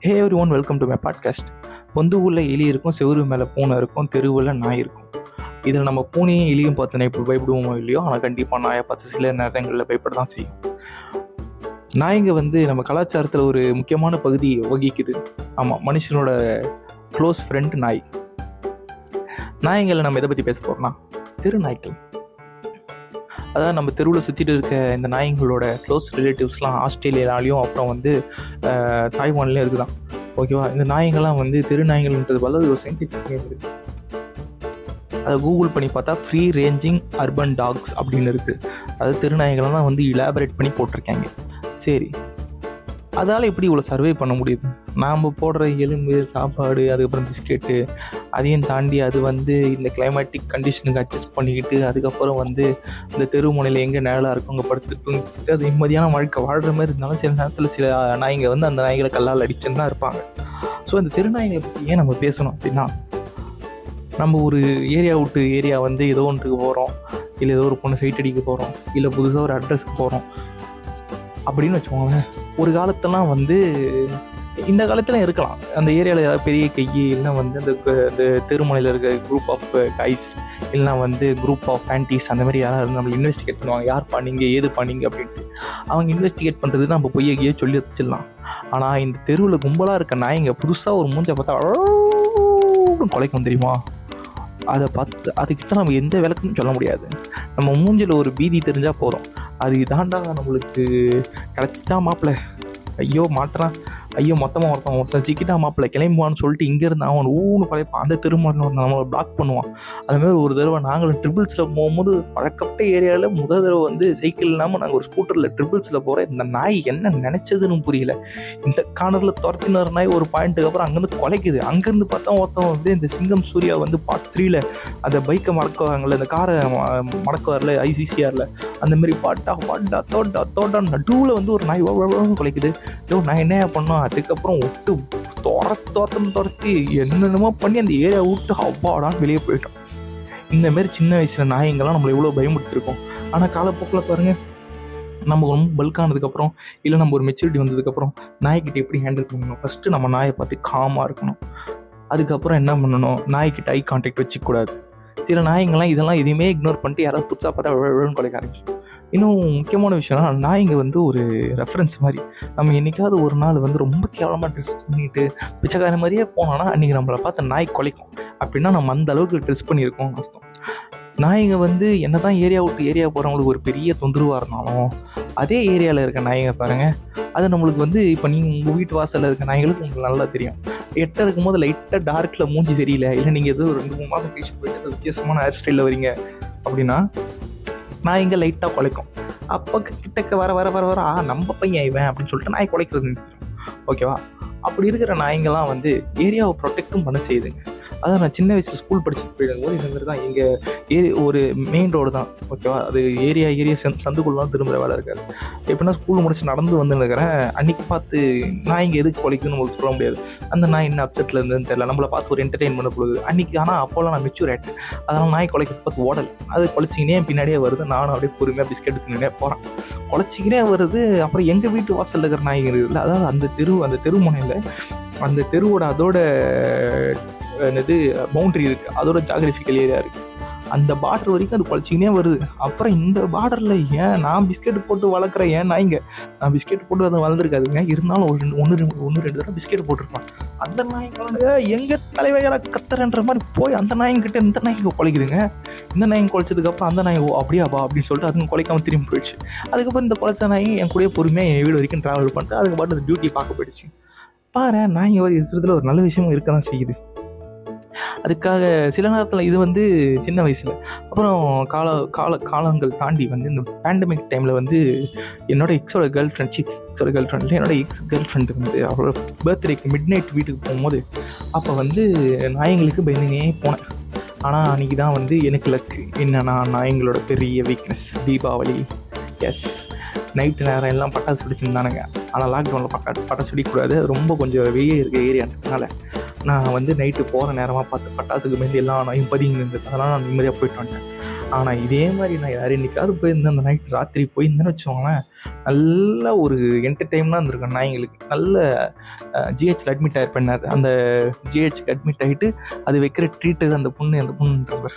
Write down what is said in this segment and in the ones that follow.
Hey everyone welcome to my podcast பொந்து ஊரில் எலி இருக்கும் செவரு மேலே பூனை இருக்கும் தெருவில் நாய் இருக்கும். இதில் நம்ம பூனையும் எலியும் பார்த்தோன்னா இப்போ பயப்படுவோமோ இல்லையோ ஆனால் கண்டிப்பாக நாயை பார்த்து சில நேரங்களில் பயப்பட தான் செய்யும். நாய்ங்க வந்து நம்ம கலாச்சாரத்தில் ஒரு முக்கியமான பகுதி வகிக்குது. ஆமாம் மனுஷனோட க்ளோஸ் ஃப்ரெண்ட் நாய். நாய்ங்களை நம்ம எதை பற்றி பேச போகிறோம்னா தெரு நாய்க்கள் அதாவது நம்ம தெருவில் சுற்றிட்டு இருக்க இந்த நாய்ங்களோட க்ளோஸ் ரிலேட்டிவ்ஸ்லாம் ஆஸ்திரேலியாலையும் அப்புறம் வந்து தாய்வான்லேயும் இருக்குதான். ஓகேவா இந்த நாய்ங்கள்லாம் வந்து தெரு நாய்கள்ன்றது போல ஒரு சயின்டிஃபிக் நேம் இருக்குது அதை கூகுள் பண்ணி பார்த்தா ஃப்ரீ ரேஞ்சிங் அர்பன் டாக்ஸ் அப்படின்னு இருக்குது அது தெருநாய்களெல்லாம் வந்து இலாபரேட் பண்ணி போட்டிருக்காங்க. சரி. அதால் எப்படி இவ்வளோ சர்வே பண்ண முடியுது? நாம் போடுற எலும்பு சாப்பாடு அதுக்கப்புறம் பிஸ்கெட்டு அதையும் தாண்டி அது வந்து இந்த கிளைமேட்டிக் கண்டிஷனுக்கு அட்ஜஸ்ட் பண்ணிக்கிட்டு அதுக்கப்புறம் வந்து இந்த தெருமுனையில் எங்கே நிழலாக இருக்கும் அங்கே படுத்து தூங்கிட்டு அது நிம்மதியான வாழ்க்கை வாழ்கிற மாதிரி இருந்தாலும் சில நேரத்தில் சில நாய்ங்க வந்து அந்த நாய்களை கல்லால் அடிச்சுன்னு தான் இருப்பாங்க. ஸோ இந்த திருநாய்களை பற்றி ஏன் நம்ம பேசணும் அப்படின்னா நம்ம ஒரு ஏரியா விட்டு ஏரியா வந்து ஏதோ ஒன்றுக்கு போகிறோம் இல்லை ஏதோ ஒரு பொண்ணு சைட் அடிக்க போகிறோம் இல்லை புதுசாக ஒரு அட்ரஸுக்கு போகிறோம் அப்படின்னு வச்சுக்கோங்களேன் ஒரு காலத்தெல்லாம் வந்து இந்த காலத்தில் இருக்கலாம். அந்த ஏரியாவில் ஏதாவது பெரிய கை இல்லைன்னா வந்து அந்த அந்த தெருமுனையில் இருக்க குரூப் ஆஃப் கைஸ் இல்லைனா வந்து குரூப் ஆஃப் ஃபேன்டிஸ் அந்த மாதிரி யாராவது இருந்து நம்மளை இன்வெஸ்டிகேட் பண்ணுவாங்க. யார் பண்ணீங்க ஏது பண்ணீங்க அப்படின்ட்டு. அவங்க இன்வெஸ்டிகேட் பண்ணுறது நம்ம போய் எங்கேயோ சொல்லி வச்சிடலாம். ஆனால் இந்த தெருவில் கும்பலாக இருக்க நாய்ங்க புதுசாக ஒரு மூஞ்சை பார்த்தா அவ்வளோ கொலைக்கும் தெரியுமா? அதை பார்த்து அதுக்கிட்ட நம்ம எந்த விளக்கமும் சொல்ல முடியாது. நம்ம மூஞ்சில் ஒரு பீதி தெரிஞ்சால் போதும். அது இதாண்டா நம்மளுக்கு கிடச்சிட்டா மாப்பிள்ள ஐயோ மாட்டுறான். ஐயோ மொத்தமாக ஒருத்தன் ஒருத்தன் சிக்கிட்டா மாப்பிள்ள கிளம்புவான்னு சொல்லிட்டு இங்கேருந்து அவன் ஊன்னு குறைப்பான் அந்த திருமணம் ஒருத்தன் நம்மளை பிளாக் பண்ணுவான். அதுமாதிரி ஒரு தடவை நாங்களும் ட்ரிபிள்ஸில் போகும்போது பழக்கப்பட்ட ஏரியாவில் முதல் தடவை வந்து சைக்கிள் இல்லாமல் நாங்கள் ஒரு ஸ்கூட்டரில் ட்ரிபிள்ஸில் போகிற இந்த நாய் என்ன நினச்சதுன்னு புரியல. இந்த கார்னரில் துரத்தினார் நாய் ஒரு பாயிண்ட்டுக்கு அப்புறம் அங்கேருந்து குலைக்குது. அங்கேருந்து பார்த்தா ஒருத்தன் வந்து இந்த சிங்கம் சூர்யா வந்து பார்ட் த்ரீல அந்த பைக்கை மறக்குவாங்கல்ல இந்த காரை மடக்குவார்ல ஐசிசிஆரில் அந்த மாதிரி பாட்டா பாட்டா தோட்டா தோட்டா நடுவில் வந்து ஒரு நாய் குலைக்குது. ஐயோ நான் என்ன பண்ணோம்? அதுக்கப்புறம் விட்டு துரத்து துரத்துன்னு துரத்தி என்னென்னமோ பண்ணி அந்த ஏரியா விட்டு அவ்வாடான்னு வெளியே போயிட்டோம். இந்தமாரி சின்ன வயசில் நாயங்கள்லாம் நம்மளை எவ்வளோ பயமுடுத்திருக்கோம் ஆனால் காலப்போக்கில் பாருங்கள் நம்ம ரொம்ப பல்கானதுக்கப்புறம் இல்லை நம்ம ஒரு மெச்சூரிட்டி வந்ததுக்கப்புறம் நாய்க்கிட்ட எப்படி ஹேண்டில் பண்ணணும்? ஃபஸ்ட்டு நம்ம நாயை பார்த்து காமாக இருக்கணும். அதுக்கப்புறம் என்ன பண்ணணும்? நாய்க்கிட்ட ஐ கான்டாக்ட் வச்சுக்கூடாது சில நாயங்கள்லாம் இதெல்லாம் எதுவுமே இக்னோர் பண்ணிட்டு யாராவது புதுசாக பார்த்தா விழுன்னு குலைக்க இன்னும் முக்கியமான விஷயம்னா நாய்ங்க வந்து ஒரு ரெஃபரன்ஸ் மாதிரி. நம்ம என்றைக்காவது ஒரு நாள் வந்து ரொம்ப கேவலமாக ட்ரெஸ் பண்ணிட்டு பிச்சைக்கார மாதிரியே போனோன்னா அன்றைக்கி நம்மளை பார்த்து நாய் குலைக்கும். அப்படின்னா நம்ம அந்த அளவுக்கு ட்ரெஸ் பண்ணியிருக்கோம் அர்த்தம். நாய்ங்க வந்து என்ன தான் ஏரியா விட்டு ஏரியா போகிறவங்களுக்கு ஒரு பெரிய தொந்தரவாக இருந்தாலும் அதே ஏரியாவில் இருக்க நாய்ங்க பாருங்கள் அது நம்மளுக்கு வந்து இப்போ நீங்கள் உங்கள் வீட்டு வாசலில் இருக்க நாய்களுக்கு உங்களுக்கு நல்லா தெரியும். எட்ட இருக்கும்போது லைட்டாக டார்க்கில் மூஞ்சி தெரியல இல்லை நீங்கள் எதுவும் ரெண்டு மூணு மாதம் கழிச்சு போயிட்டு வித்தியாசமான ஹேர் ஸ்டைலில் வரீங்க அப்படின்னா நாய்ங்க லைட்டாக குலைக்கும். அப்போ கிட்டக்க வர வர வர வர ஆ நம்ம பையன் இவன் அப்படின்னு சொல்லிட்டு நாய் குலைக்கிறது நிறுத்திடும். ஓகேவா அப்படி இருக்கிற நாய்ங்கெல்லாம் வந்து ஏரியாவை ப்ரொடெக்டும் பண்ண செய்யுதுங்க. அதான் நான் சின்ன வயசில் ஸ்கூல் படிச்சுட்டு போயிருக்கும்போது இந்த மாதிரி தான். எங்கள் ஏரி ஒரு மெயின் ரோடு தான். ஓகேவா அது ஏரியா ஏரியா சந்து சந்துக்குள்ளலாம் திரும்புகிற வேலை இருக்காது. எப்படின்னா ஸ்கூல் முடிச்சு நடந்து வந்து இருக்கிறேன். அன்னைக்கு பார்த்து நாய்ங்க எதுக்கு குலைக்குன்னு நம்மளுக்கு சொல்ல முடியாது. அந்த நாய் என்ன அப்செட்டில் இருந்ததுன்னு தெரியல. நம்மளை பார்த்து ஒரு என்டர்டெயின் பண்ண போகுது. அன்னைக்கு ஆனால் அப்போல்லாம் நான் மெச்சூர் ஆகிட்டேன் அதனால் நாய் குலைக்கிறது பார்த்து ஓடல். அது குலைச்சிக்கினே பின்னாடியே வருது. நானும் அப்படியே பொறுமையாக பிஸ்கெட் தின்னுனே போகிறேன் குலைச்சிக்கினே வருது. அப்புறம் எங்கள் வீட்டு வாசலில் இருக்கிற நாய்கள் இருக்குல்ல அதாவது அந்த தெரு அந்த தெரு முனையில் அந்த தெருவோட அதோட என்னது பவுண்ட்ரி இருக்குது அதோட ஜாகிரபிக்கல் ஏரியா இருக்குது அந்த பார்டர் வரைக்கும் அது குழச்சிக்கினே வருது. அப்புறம் இந்த பார்டரில் ஏன் நான் பிஸ்கெட் போட்டு வளர்க்குறேன்? ஏன் நாய்ங்க நான் பிஸ்கெட் போட்டு அதை வளர்ந்துருக்காதுங்க. இருந்தாலும் ஒரு ரெண்டு ஒன்று ரெண்டு ஒன்று ரெண்டு தடவை பிஸ்கெட் போட்டிருப்பான். அந்த நாய்ங்க எங்கள் தலைவர்களை கத்துறன்ற மாதிரி போய் அந்த நாய்ங்கிட்ட இந்த நாய்ங்க குலைக்குதுங்க. இந்த நாய்ங்க குலைச்சதுக்கப்புறம் அந்த நாய் ஓ அப்படியாப்பா அப்படின்னு சொல்லிட்டு அதுங்க குலைக்காமல் திரும்பி போயிடுச்சு. அதுக்கப்புறம் இந்த குலைச்ச நாய் என் கூடயே பொறுமையாக என் வீடு வரைக்கும் ட்ராவல் பண்ணிட்டு அதுக்கு பாட்டு அந்த டியூட்டி பார்க்க போயிடுச்சு. பாரு நாய்ங்க இருக்கிறதுல ஒரு நல்ல விஷயமும் இருக்க தான் செய்யுது. அதுக்காக சில நேரத்தில் இது வந்து சின்ன வயசில். அப்புறம் கால கால காலங்கள் தாண்டி வந்து இந்த பேண்டமிக் டைமில் வந்து என்னோட எக்ஸோட கேர்ள் ஃப்ரெண்ட் சி எக்ஸோட கேர்ள் ஃப்ரெண்டில் என்னோட எக்ஸ் கேர்ள் ஃப்ரெண்டு வந்து அவரோட பர்த்டேக்கு மிட் நைட் வீட்டுக்கு போகும்போது அப்போ வந்து நான் எங்களுக்கு பயந்துனே போனேன். ஆனால் அன்றைக்கி தான் வந்து எனக்கு லக்கு என்னன்னா நான் எங்களோட பெரிய வீக்னஸ் தீபாவளி. எஸ் நைட்டு நேரம் எல்லாம் பட்டாசு வெடிச்சிருந்தானுங்க. ஆனால் லாக்டவுனில் பக்கா பட்டாசு வெடிக்கக்கூடாது. அது ரொம்ப கொஞ்சம் வெளியே இருக்க ஏரியான்றதுனால நான் வந்து நைட்டு போகிற நேரமாக பார்த்து பட்டாசுக்கு மேலே எல்லா நாயும் பதுங்கி இருந்தது. அதனால் நான் நிம்மதியாக போயிட்டு வந்தேன் ஆனால் இதே மாதிரி நான் யார் என்னைக்காவது போயிருந்தேன். அந்த நைட் ராத்திரி போயிருந்தேன்னு வச்சுக்கோங்களேன். நல்ல ஒரு என்டர்டைம்லாம் இருந்திருக்கும். நாய்ங்களுக்கு நல்ல ஜிஹெச்சில் அட்மிட் ஆயிருப்பேன் அந்த ஜிஹெச்சுக்கு அட்மிட் ஆகிட்டு அது வைக்கிற ட்ரீட்டு அந்த பொண்ணு அந்த பொண்ணுன்ற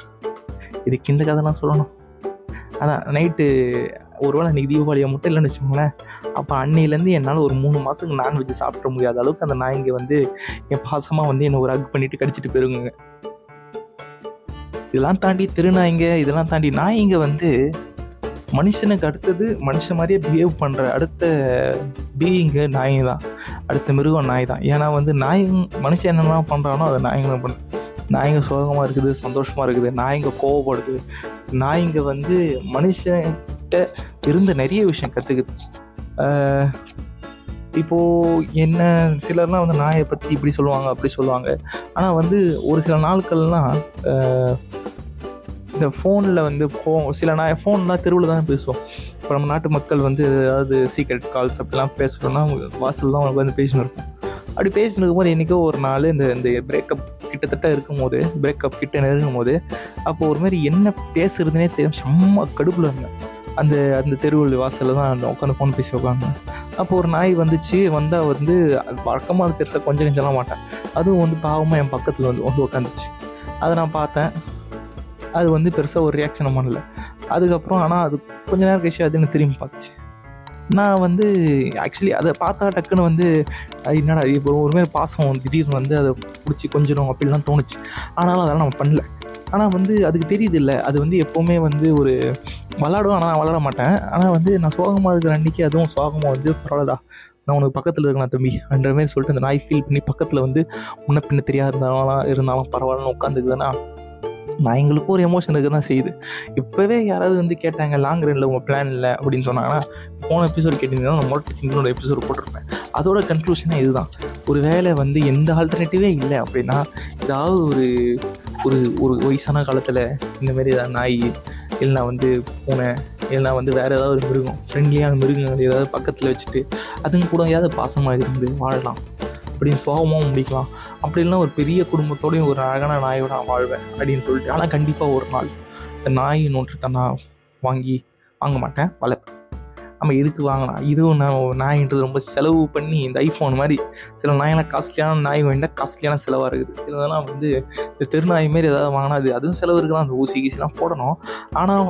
இதுக்கு இந்த கதைலாம் சொல்லணும். அதான் நைட்டு ஒருவேளை அன்றைக்கி தீபாவளியை மட்டும் இல்லைன்னு வச்சுக்கோங்களேன். அப்போ அன்னையிலேருந்து என்னால் ஒரு மூணு மாதத்துக்கு நான்வெஜ் சாப்பிட முடியாத அளவுக்கு அந்த நாய்ங்க வந்து என் பாசமாக வந்து என்னை ஒரு ஹக் பண்ணிட்டு கடிச்சிட்டு போயிருங்க இதெல்லாம் தாண்டி திருநாய்ங்க இதெல்லாம் தாண்டி நாய்ங்க வந்து மனுஷனுக்கு அடுத்தது மனுஷன் மாதிரியே பிஹேவ் பண்ணுற அடுத்த பீயிங்கு நாய் தான். அடுத்த மிருகம் நாய் தான். ஏன்னா வந்து நாய் மனுஷன் என்னென்ன பண்ணுறானோ அதை நாய்ங்களும் பண்ணு நாய்ங்க சோகமாக இருக்குது சந்தோஷமாக இருக்குது நாய்ங்க கோவப்படுது. நாய்ங்க வந்து மனுஷன் மனுஷன்கிட்ட இருந்த நிறைய விஷயம் கற்றுக்குது இப்போது என்ன சிலர்லாம் வந்து நாயை பற்றி இப்படி சொல்லுவாங்க அப்படி சொல்லுவாங்க. ஆனால் வந்து ஒரு சில நாட்கள்லாம் இந்த ஃபோனில் வந்து ஃபோ சில நாய் ஃபோன்லாம் தெருவில் தான் பேசுவோம். இப்போ நம்ம நாட்டு மக்கள் வந்து ஏதாவது சீக்ரெட் கால்ஸ் அப்படிலாம் பேசுகிறோன்னா வாசல் தான் வந்து பேசினு இருக்கும் அப்படி பேசின்னு இருக்கும்போது என்றைக்கோ ஒரு நாள் இந்த இந்த பிரேக்கப் கிட்டத்தட்ட இருக்கும்போது பிரேக்கப் கிட்ட நெருங்கும் போது அப்போ ஒரு மாதிரி என்ன பேசுறதுனே தெரியும் செம்ம கடுப்பில் இருந்தேன். அந்த அந்த தெருவழி வாசலில் தான் அந்த உட்காந்து ஃபோன் பேசி உட்காந்தேன். அப்போ ஒரு நாய் வந்துச்சு. வந்தால் வந்து அது வழக்கமாக அது பெருசாக கொஞ்சம் கொஞ்சம்லாம் மாட்டேன் அதுவும் வந்து பாவமாக என் பக்கத்தில் வந்து வந்து உட்காந்துச்சு அதை நான் பார்த்தேன். அது வந்து பெருசாக ஒரு ரியாக்ஷனும் பண்ணல. அதுக்கப்புறம் ஆனால் அது கொஞ்ச நேரம் கழிச்சு அது என்ன திரும்பி பார்த்துச்சு. நான் வந்து ஆக்சுவலி அதை பார்த்தா டக்குன்னு வந்து அது என்னடா இப்போ ஒருமே பாசம் திடீர்னு வந்து அதை பிடிச்சி கொஞ்சம் அப்படிலாம் தோணுச்சு. ஆனாலும் அதெல்லாம் நம்ம பண்ணல. ஆனால் வந்து அதுக்கு தெரியுது இல்லை அது வந்து எப்போவுமே வந்து ஒரு விளாடும் ஆனால் நான் விளாட மாட்டேன். ஆனால் வந்து நான் சோகமாக இருக்கிற அன்றைக்கி அதுவும் சோகமாக வந்து பரவாயில்லடா நான் உனக்கு பக்கத்தில் இருக்கேன் தம்பி? அந்த மாதிரி சொல்லிட்டு அந்த நாய் ஃபீல் பண்ணி பக்கத்தில் வந்து முன்ன பின்ன தெரியாது இருந்தாலும் இருந்தாலும் பரவாயில்லன்னு உட்காந்துக்குதுன்னா நாய்ங்களுக்கும் ஒரு எமோஷன் இருக்க தான் செய்யுது. இப்போவே யாராவது வந்து கேட்டாங்க லாங் ரன்ல உங்கள் பிளான் இல்லை அப்படின்னு சொன்னாங்கன்னா போன எபிசோட் கேட்டிங்கன்னா நான் மோட்டர் சிங்கிளோட எபிசோட் போட்டிருப்பேன். அதோட கன்க்ளூஷனே இதுதான். ஒரு வேளை வந்து எந்த ஆல்டர்னேட்டிவே இல்லை அப்படின்னா ஏதாவது ஒரு ஒரு ஒரு வயசான காலத்தில் இந்தமாரி ஏதாவது நாய் இல்லைனா வந்து பூனை இல்லைனா வந்து வேறு ஏதாவது ஒரு மிருகம் ஃப்ரெண்ட்லியான மிருகங்கள் ஏதாவது பக்கத்தில் வச்சுட்டு அதுங்க கூட ஏதாவது பாசமாக இருந்து வாழலாம் அப்படின்னு சோகமாகவும் முடிக்கலாம். அப்படி இல்லைனா ஒரு பெரிய குடும்பத்தோடையும் ஒரு அழகான நாயோட நான் வாழ்வேன் அப்படின்னு சொல்லிட்டு. ஆனால் கண்டிப்பாக ஒரு நாள் இந்த நாய் நோட்டத்தை நான் வாங்கி வாங்க மாட்டேன் வளர்ப்பேன். நம்ம எதுக்கு வாங்கலாம்? இதுவும் நான் நாயின்றது ரொம்ப செலவு பண்ணி இந்த ஐஃபோன் மாதிரி சில நாயெல்லாம் காஸ்ட்லியான நாய் வாங்கினா காஸ்ட்லியான செலவாக இருக்குது. சிலதெல்லாம் வந்து இந்த தெருநாய் மாரி ஏதாவது வாங்கினா அது அதுவும் செலவு இருக்கலாம் அந்த ஊசி கீசிலாம் போடணும். ஆனால்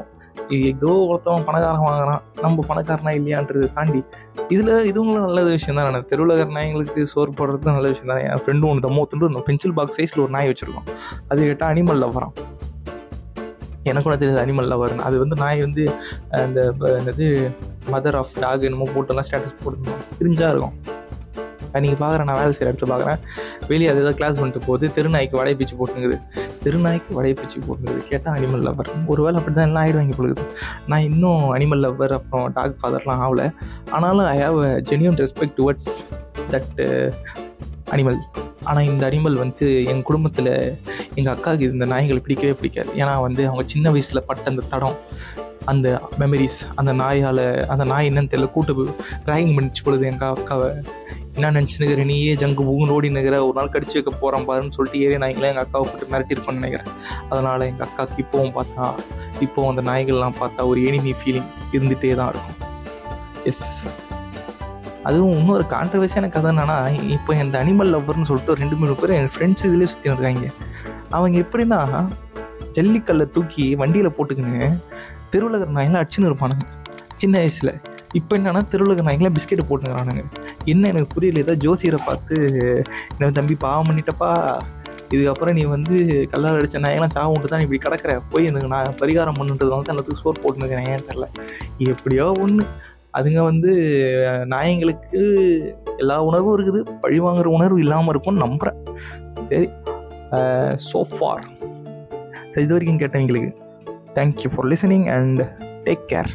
ஏதோ ஒருத்தவன் பணக்காரன் வாங்குறான். நம்ம பணக்காரனா இல்லையான்றது தாண்டி இதில் இதுவங்களும் நல்ல விஷயம் தான். நான் தெருவில் இருக்கிற நாய்ங்களுக்கு சோறு போடுறது நல்ல விஷயம் தான். என் ஃப்ரெண்டும் ஒன்று தம்மோ துண்டு பென்சில் பாக்ஸ் சைஸில் ஒரு நாய் வச்சுருக்கோம் அது கேட்டால் அனிமல் லவரான் எனக்கு கூட தெரியாது அனிமல் லவர்னு அது வந்து நாய் வந்து அந்த இந்த என்னது மதர் ஆஃப் டாக் என்னமோ போட்டெல்லாம் ஸ்டேட்டஸ் போட்டுருந்தோம் பிரிஞ்சா இருக்கும். நீங்கள் பார்க்குறேன் நான் வேலை செய்கிற இடத்துல பார்க்குறேன் வெளியே அது ஏதாவது கிளாஸ் பண்ணிட்டு போகுது. தெருநாய்க்கு வடை பீச்சு போட்டுங்குது திருநாய்க்கு வடையப்பூச்சி போடுறது கேட்டால் அனிமல் லவர் ஒருவேளை அப்படி தான் என்ன ஆயிடுவாங்க பொழுது நான் இன்னும் அனிமல் லவர் அப்புறம் டாக் ஃபாதர்லாம் ஆகலை. ஆனாலும் I have a genuine respect towards that animal ஆனால் இந்த அனிமல் வந்து எங்கள் குடும்பத்தில் எங்கள் அக்காவுக்கு இந்த நாய்கள் பிடிக்கவே பிடிக்காது. ஏன்னா வந்து அவங்க சின்ன வயசில் பட்ட அந்த தடம் அந்த மெமரிஸ் அந்த நாயால் அந்த நாய் என்னன்னு தெரியல. கூட்டு ட்ராயிங் பண்ணிச்சு பொழுது எங்கள் அக்காவை. என்ன நினச்சினுக்கிற நீயே ஜங்கு புகுன்னு ஓடி நிற்கிற ஒரு நாள் கடிச்சு வைக்க போகிறான் பாருன்னு சொல்லிட்டு ஏறி நாய்களை எங்கள் அக்காவை போட்டு மிரட்டிருப்பான்னு நினைக்கிறேன். அதனால் எங்கள் அக்காவுக்கு இப்போவும் பார்த்தா இப்போவும் அந்த நாய்கள்லாம் பார்த்தா ஒரு எனிமி ஃபீலிங் இருந்துகிட்டே தான் இருக்கும். எஸ் அதுவும் இன்னொரு கான்ட்ரவர்சியான கதை என்னன்னா இப்போ இந்த அனிமல் லவ்வர்னு சொல்லிட்டு ஒரு ரெண்டு மூணு பேர் என் ஃப்ரெண்ட்ஸ் இதிலே சுற்றி இருக்காங்க அவங்க எப்படின்னா ஜல்லிக்கல்லை தூக்கி வண்டியில் போட்டுக்கின்னு தெருவுலகர் நாயெல்லாம் அடிச்சுன்னு இருப்பானுங்க. சின்ன வயசில். இப்போ என்னன்னா தெருவில் நாயெல்லாம் பிஸ்கெட்டு போட்டுக்கிறானுங்க என்ன எனக்கு புரியல ஏதோ ஜோசியரை பார்த்து இந்த தம்பி பாவம் பண்ணிட்டப்பா. இதுக்கப்புறம் நீ வந்து கல்லால் அடித்த நாயெல்லாம் சாவு விட்டு தான் இப்படி கிடக்கிற. போய் எனக்கு நான் பரிகாரம் பண்ணுன்றது வந்து எல்லாத்துக்கும் சோர் போட்டுனுக்கிறேன் ஏன் தெரில. எப்படியோ ஒன்று அதுங்க வந்து நாயங்களுக்கு எல்லா உணர்வும் இருக்குது. பழி வாங்குற உணர்வு இல்லாமல் இருக்கும்னு நம்புகிறேன் சரி. சோஃபார் சரி இது வரைக்கும் கேட்டேன் எங்களுக்கு. Thank you for listening and take care